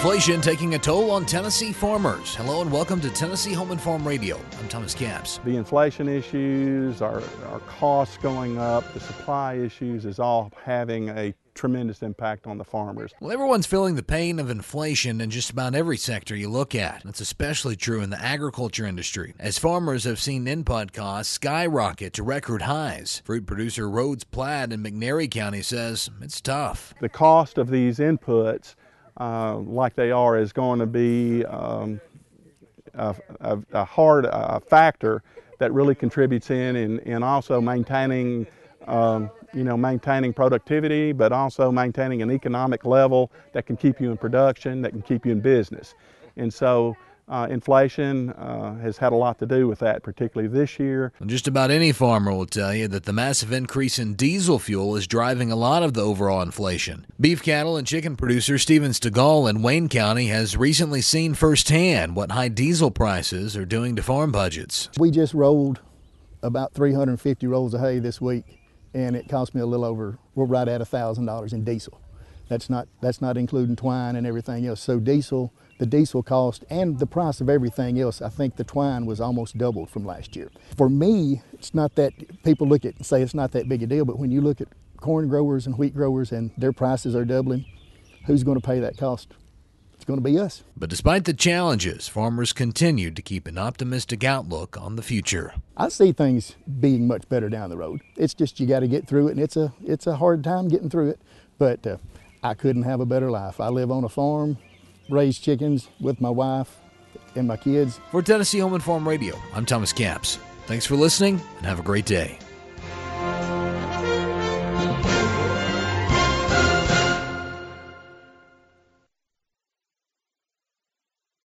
Inflation taking a toll on Tennessee farmers. Hello and welcome to Tennessee Home and Farm Radio. I'm Thomas Capps. The inflation issues, our, our costs going up, the supply issues is all having a tremendous impact on the farmers. Well, everyone's feeling the pain of inflation in just about every sector you look at. It's especially true in the agriculture industry, as farmers have seen input costs skyrocket to record highs. Fruit producer Rhodes Platt in McNairy County says it's tough. The cost of these inputs uh, like they are is going to be um, a, a, a, hard factor that really contributes in and, also maintaining um, you know maintaining productivity but also maintaining an economic level that can keep you in production that can keep you in business. And so uh, inflation uh, has had a lot to do with that, particularly this year. Just about any farmer will tell you that the massive increase in diesel fuel is driving a lot of the overall inflation. Beef cattle and chicken producer Steven Stegall in Wayne County has recently seen firsthand what high diesel prices are doing to farm budgets. We just rolled about 350 rolls of hay this week, and it cost me a little over, we're right at $1,000 in diesel. That's not, that's not including twine and everything else. So diesel, the diesel cost and the price of everything else, I think the twine was almost doubled from last year. For me, it's not that, people look at and say it's not that big a deal, but when you look at corn growers and wheat growers and their prices are doubling, who's going to pay that cost? It's going to be us. But despite the challenges, farmers continue to keep an optimistic outlook on the future. I see things being much better down the road. It's just you got to get through it, and it's a it's a hard time getting through it. But uh, I couldn't have a better life. I live on a farm, raise chickens with my wife and my kids. For Tennessee Home and Farm Radio, I'm Thomas Capps. Thanks for listening and have a great day.